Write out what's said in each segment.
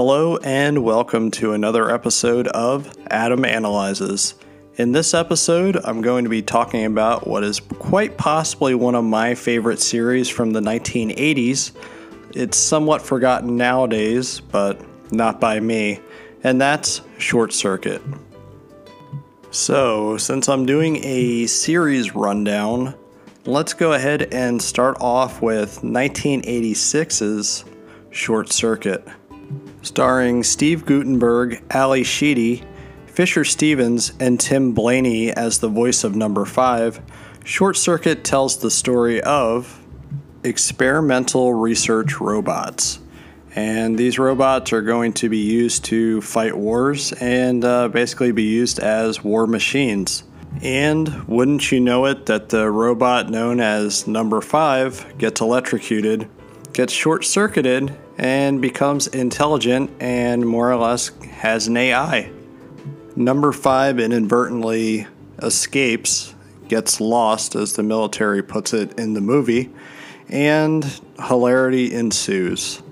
Hello, and welcome to another episode of Adam Analyzes. In this episode, I'm going to be talking about what is quite possibly one of my favorite series from the 1980s. It's somewhat forgotten nowadays, but not by me, and that's Short Circuit. So, since I'm doing a series rundown, let's go ahead and start off with 1986's Short Circuit starring Steve Guttenberg, Ally Sheedy, Fisher Stevens, and Tim Blaney as the voice of number 5, Short Circuit tells the story of experimental research robots. And these robots are going to be used to fight wars and uh, basically be used as war machines. And wouldn't you know it, that the robot known as Number 5 gets electrocuted, gets short circuited, and becomes intelligent and more or less has an AI. Number five inadvertently escapes, gets lost, as the military puts it in the movie, and hilarity ensues.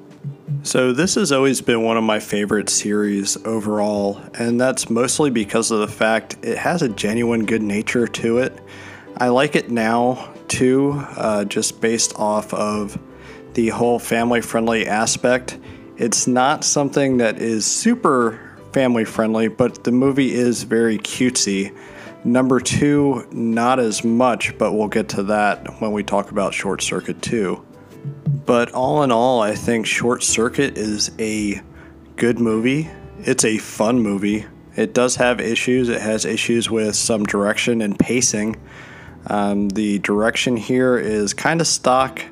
So, this has always been one of my favorite series overall, and that's mostly because of the fact it has a genuine good nature to it. I like it now too, uh, just based off of the whole family friendly aspect. It's not something that is super family friendly, but the movie is very cutesy. Number two, not as much, but we'll get to that when we talk about Short Circuit 2. But all in all, I think Short Circuit is a good movie. It's a fun movie. It does have issues. It has issues with some direction and pacing. Um, the direction here is kind of stock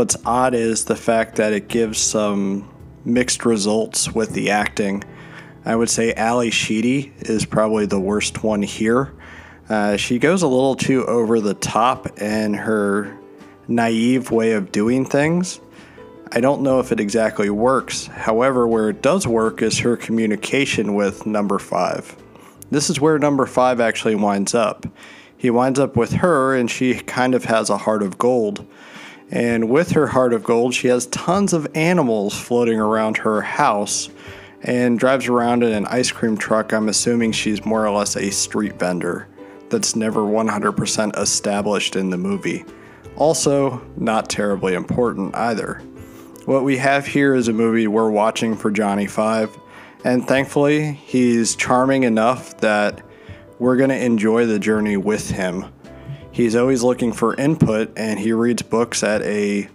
What's odd is the fact that it gives some mixed results with the acting. I would say Ally Sheedy is probably the worst one here. Uh, she goes a little too over the top in her naive way of doing things. I don't know if it exactly works. However, where it does work is her communication with number five. This is where number five actually winds up. He winds up with her, and she kind of has a heart of gold. And with her heart of gold, she has tons of animals floating around her house and drives around in an ice cream truck. I'm assuming she's more or less a street vendor that's never 100% established in the movie. Also, not terribly important either. What we have here is a movie we're watching for Johnny Five, and thankfully, he's charming enough that we're going to enjoy the journey with him. He's always looking for input and he reads books at a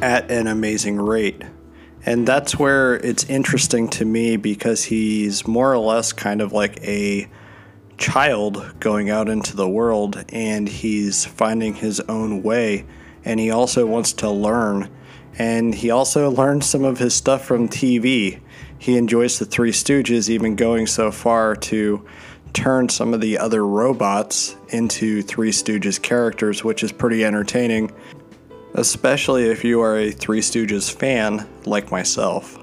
at an amazing rate. And that's where it's interesting to me because he's more or less kind of like a child going out into the world and he's finding his own way and he also wants to learn and he also learned some of his stuff from TV. He enjoys the Three Stooges, even going so far to turn some of the other robots into Three Stooges characters, which is pretty entertaining, especially if you are a Three Stooges fan like myself.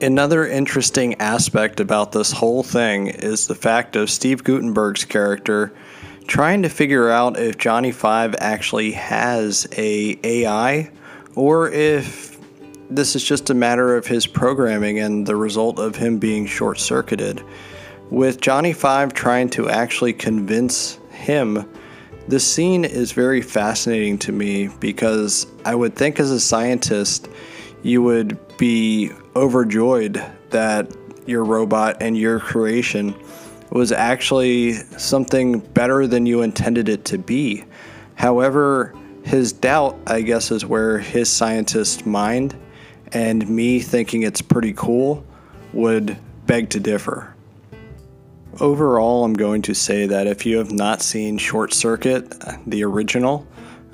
Another interesting aspect about this whole thing is the fact of Steve Guttenberg's character trying to figure out if Johnny Five actually has a AI or if this is just a matter of his programming and the result of him being short circuited. With Johnny Five trying to actually convince him, this scene is very fascinating to me because I would think as a scientist, you would be overjoyed that your robot and your creation was actually something better than you intended it to be. However, his doubt, I guess, is where his scientist mind and me thinking it's pretty cool would beg to differ overall, I'm going to say that if you have not seen Short Circuit, the original,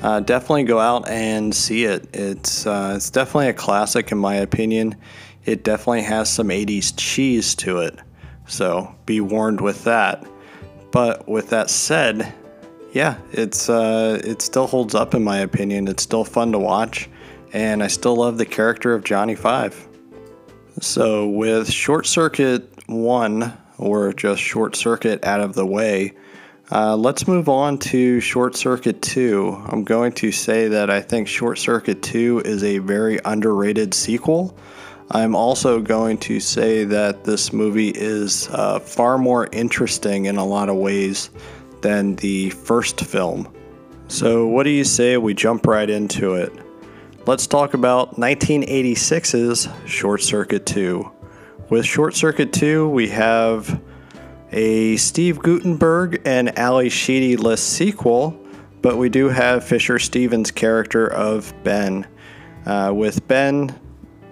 uh, definitely go out and see it. It's uh, it's definitely a classic in my opinion. It definitely has some 80s cheese to it, so be warned with that. But with that said, yeah, it's uh, it still holds up in my opinion. It's still fun to watch, and I still love the character of Johnny Five. So with Short Circuit One, or just short circuit out of the way. Uh, let's move on to Short Circuit 2. I'm going to say that I think Short Circuit 2 is a very underrated sequel. I'm also going to say that this movie is uh, far more interesting in a lot of ways than the first film. So, what do you say we jump right into it? Let's talk about 1986's Short Circuit 2. With Short Circuit 2, we have a Steve Guttenberg and Ally Sheedy less sequel, but we do have Fisher Stevens' character of Ben. Uh, with Ben,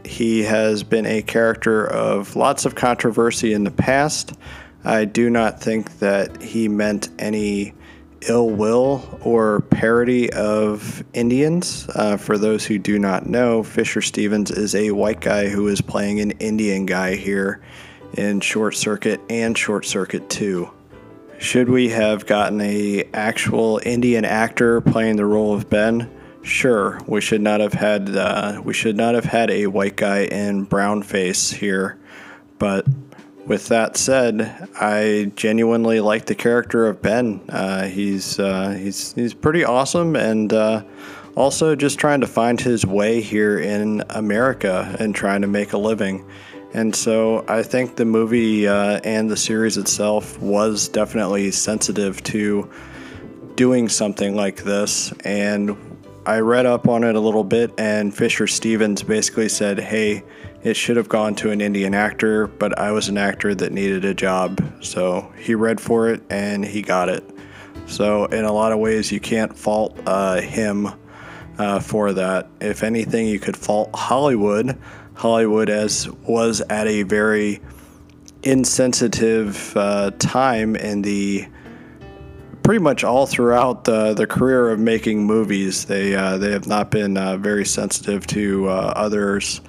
he has been a character of lots of controversy in the past. I do not think that he meant any ill will or parody of Indians. Uh, for those who do not know, Fisher Stevens is a white guy who is playing an Indian guy here in Short Circuit and Short Circuit 2. Should we have gotten a actual Indian actor playing the role of Ben? Sure, we should not have had uh, we should not have had a white guy in brown face here, but with that said, I genuinely like the character of Ben. Uh, he's uh, he's he's pretty awesome, and uh, also just trying to find his way here in America and trying to make a living. And so I think the movie uh, and the series itself was definitely sensitive to doing something like this. And I read up on it a little bit, and Fisher Stevens basically said, "Hey." It should have gone to an Indian actor, but I was an actor that needed a job. So he read for it and he got it. So, in a lot of ways, you can't fault uh, him uh, for that. If anything, you could fault Hollywood. Hollywood as was at a very insensitive uh, time in the pretty much all throughout the, the career of making movies. They uh, they have not been uh, very sensitive to uh, others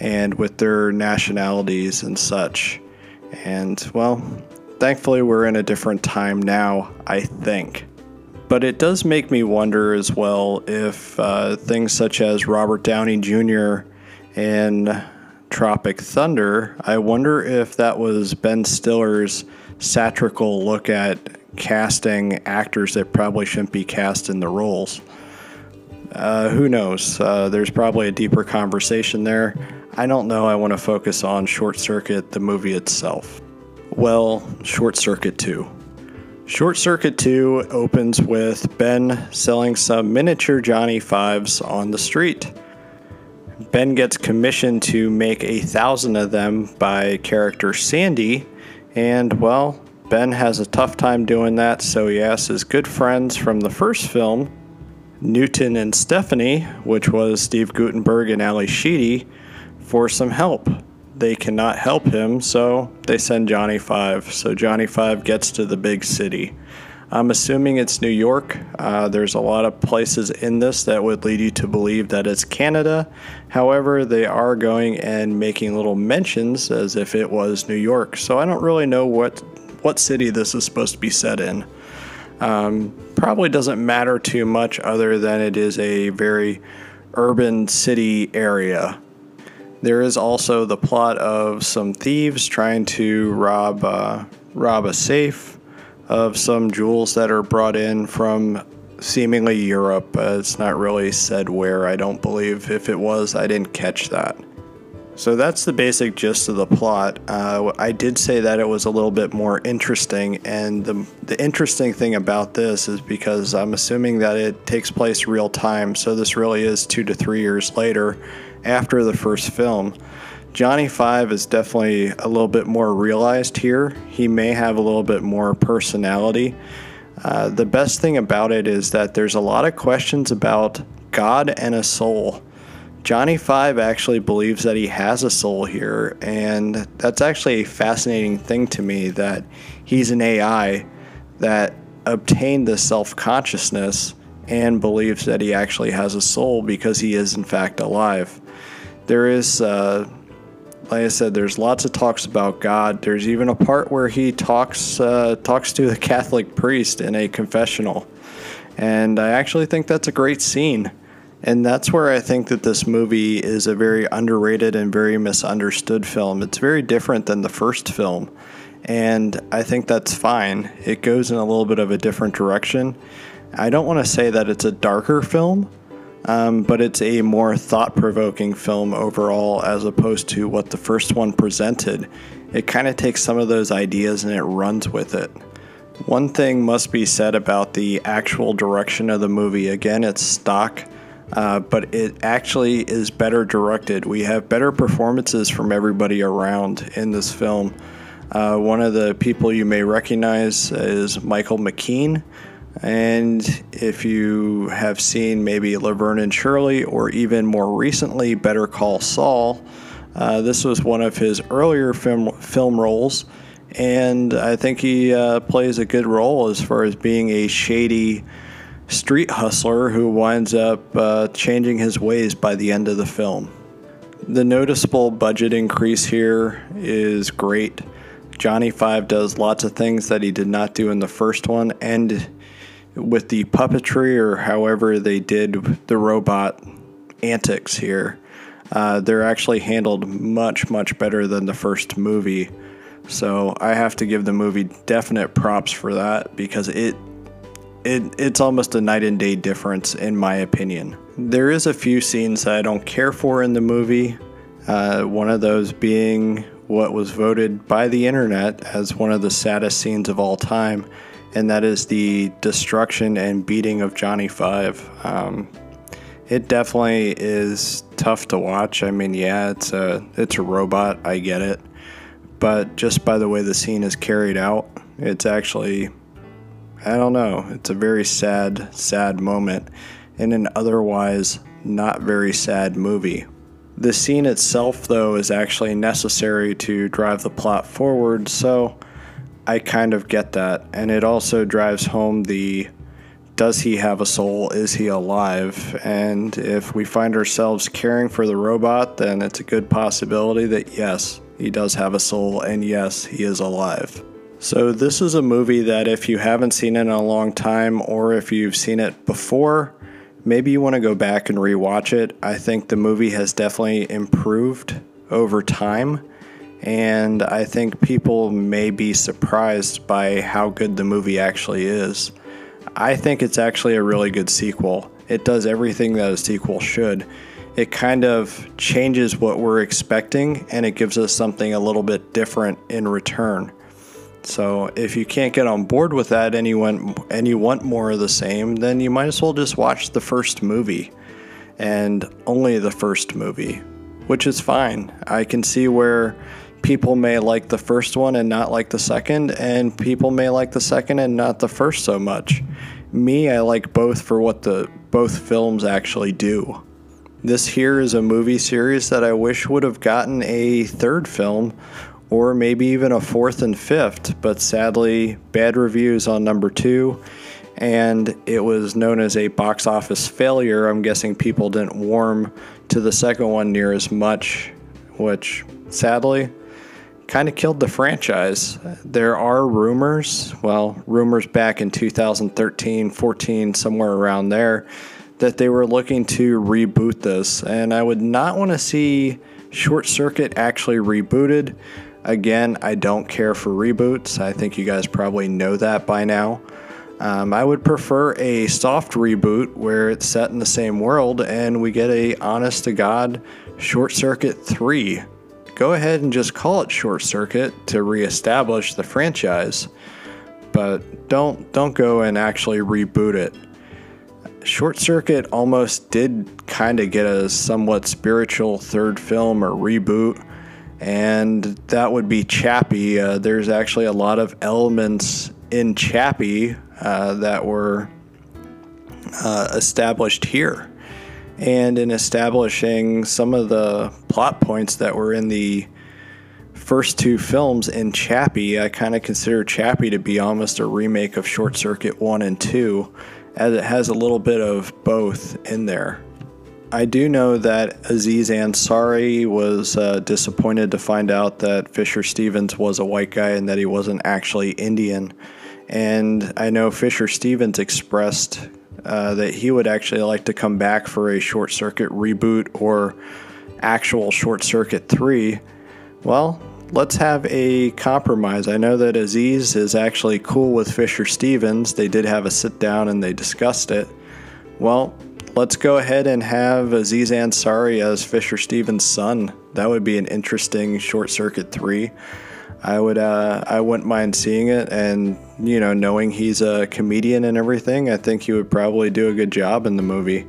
and with their nationalities and such. And well, thankfully, we're in a different time now, I think. But it does make me wonder as well if uh, things such as Robert Downey Jr. and Tropic Thunder, I wonder if that was Ben Stiller's satirical look at casting actors that probably shouldn't be cast in the roles. Uh, who knows? Uh, there's probably a deeper conversation there. I don't know. I want to focus on Short Circuit, the movie itself. Well, Short Circuit 2. Short Circuit 2 opens with Ben selling some miniature Johnny Fives on the street. Ben gets commissioned to make a thousand of them by character Sandy, and well, Ben has a tough time doing that, so he asks his good friends from the first film, Newton and Stephanie, which was Steve Guttenberg and Ally Sheedy, for some help. They cannot help him, so they send Johnny Five. So Johnny Five gets to the big city. I'm assuming it's New York. Uh, there's a lot of places in this that would lead you to believe that it's Canada. However, they are going and making little mentions as if it was New York. So I don't really know what what city this is supposed to be set in. Um, probably doesn't matter too much other than it is a very urban city area. There is also the plot of some thieves trying to rob uh, rob a safe of some jewels that are brought in from seemingly Europe. Uh, it's not really said where, I don't believe. If it was, I didn't catch that. So that's the basic gist of the plot. Uh, I did say that it was a little bit more interesting, and the, the interesting thing about this is because I'm assuming that it takes place real time, so this really is two to three years later after the first film. Johnny Five is definitely a little bit more realized here. He may have a little bit more personality. Uh, the best thing about it is that there's a lot of questions about God and a soul. Johnny Five actually believes that he has a soul here, and that's actually a fascinating thing to me that he's an AI that obtained this self consciousness and believes that he actually has a soul because he is, in fact, alive. There is, uh, like I said, there's lots of talks about God. There's even a part where he talks uh, talks to the Catholic priest in a confessional, and I actually think that's a great scene. And that's where I think that this movie is a very underrated and very misunderstood film. It's very different than the first film, and I think that's fine. It goes in a little bit of a different direction. I don't want to say that it's a darker film, um, but it's a more thought provoking film overall as opposed to what the first one presented. It kind of takes some of those ideas and it runs with it. One thing must be said about the actual direction of the movie. Again, it's stock, uh, but it actually is better directed. We have better performances from everybody around in this film. Uh, one of the people you may recognize is Michael McKean. And if you have seen maybe Laverne and Shirley, or even more recently, Better Call Saul, uh, this was one of his earlier film film roles, and I think he uh, plays a good role as far as being a shady street hustler who winds up uh, changing his ways by the end of the film. The noticeable budget increase here is great. Johnny Five does lots of things that he did not do in the first one, and with the puppetry or however they did the robot antics here, uh, they're actually handled much, much better than the first movie. So I have to give the movie definite props for that because it it it's almost a night and day difference in my opinion. There is a few scenes that I don't care for in the movie. Uh, one of those being what was voted by the internet as one of the saddest scenes of all time, and that is the destruction and beating of Johnny Five. Um, it definitely is tough to watch. I mean, yeah, it's a it's a robot. I get it, but just by the way the scene is carried out, it's actually I don't know. It's a very sad, sad moment in an otherwise not very sad movie. The scene itself, though, is actually necessary to drive the plot forward, so I kind of get that. And it also drives home the does he have a soul? Is he alive? And if we find ourselves caring for the robot, then it's a good possibility that yes, he does have a soul, and yes, he is alive. So, this is a movie that if you haven't seen it in a long time, or if you've seen it before, maybe you want to go back and rewatch it. I think the movie has definitely improved over time, and I think people may be surprised by how good the movie actually is. I think it's actually a really good sequel. It does everything that a sequel should. It kind of changes what we're expecting and it gives us something a little bit different in return. So if you can't get on board with that and you want and you want more of the same, then you might as well just watch the first movie and only the first movie, which is fine. I can see where people may like the first one and not like the second, and people may like the second and not the first so much. Me, I like both for what the both films actually do. This here is a movie series that I wish would have gotten a third film or maybe even a fourth and fifth, but sadly, bad reviews on number two, and it was known as a box office failure. I'm guessing people didn't warm to the second one near as much, which sadly kind of killed the franchise. There are rumors, well, rumors back in 2013, 14, somewhere around there, that they were looking to reboot this. And I would not want to see Short Circuit actually rebooted. Again, I don't care for reboots. I think you guys probably know that by now. Um, I would prefer a soft reboot where it's set in the same world and we get a honest to God Short Circuit 3 go ahead and just call it Short Circuit to reestablish the franchise, but don't don't go and actually reboot it. Short Circuit almost did kind of get a somewhat spiritual third film or reboot, and that would be Chappie. Uh, there's actually a lot of elements in Chappie uh, that were uh, established here and in establishing some of the plot points that were in the first two films in Chappie, I kind of consider Chappie to be almost a remake of Short Circuit 1 and 2, as it has a little bit of both in there. I do know that Aziz Ansari was uh, disappointed to find out that Fisher Stevens was a white guy and that he wasn't actually Indian. And I know Fisher Stevens expressed uh, that he would actually like to come back for a short circuit reboot or actual short circuit 3 well let's have a compromise i know that aziz is actually cool with fisher stevens they did have a sit down and they discussed it well let's go ahead and have Aziz Ansari as Fisher Stevens' son. That would be an interesting Short Circuit 3. I would uh, I wouldn't mind seeing it, and you know, knowing he's a comedian and everything, I think he would probably do a good job in the movie.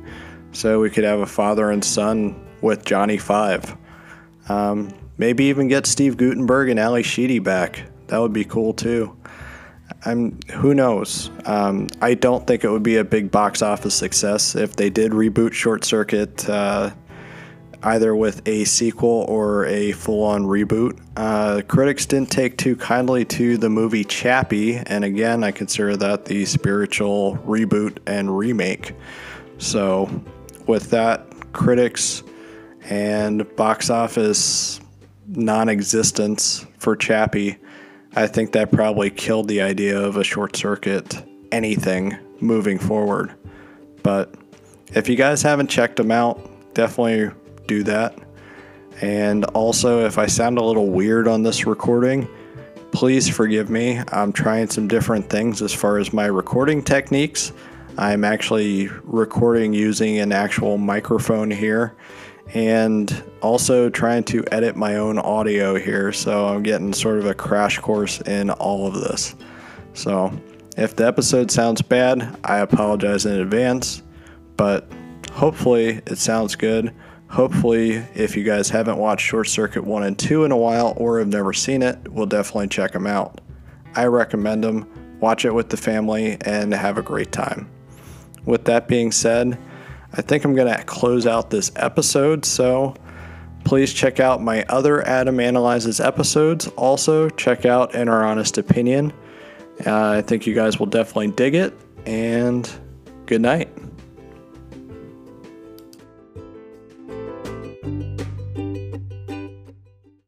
So we could have a father and son with Johnny Five. Um, maybe even get Steve Guttenberg and Ally Sheedy back. That would be cool too. I'm who knows. Um, I don't think it would be a big box office success if they did reboot Short Circuit. Uh, either with a sequel or a full on reboot. Uh, critics didn't take too kindly to the movie Chappie, and again, I consider that the spiritual reboot and remake. So, with that, critics and box office non existence for Chappie, I think that probably killed the idea of a short circuit anything moving forward. But if you guys haven't checked them out, definitely do that. And also, if I sound a little weird on this recording, please forgive me. I'm trying some different things as far as my recording techniques. I'm actually recording using an actual microphone here and also trying to edit my own audio here. So I'm getting sort of a crash course in all of this. So if the episode sounds bad, I apologize in advance, but hopefully it sounds good. Hopefully, if you guys haven't watched Short Circuit 1 and 2 in a while or have never seen it, we'll definitely check them out. I recommend them. Watch it with the family and have a great time. With that being said, I think I'm going to close out this episode. So please check out my other Adam Analyzes episodes. Also, check out In Our Honest Opinion. Uh, I think you guys will definitely dig it. And good night.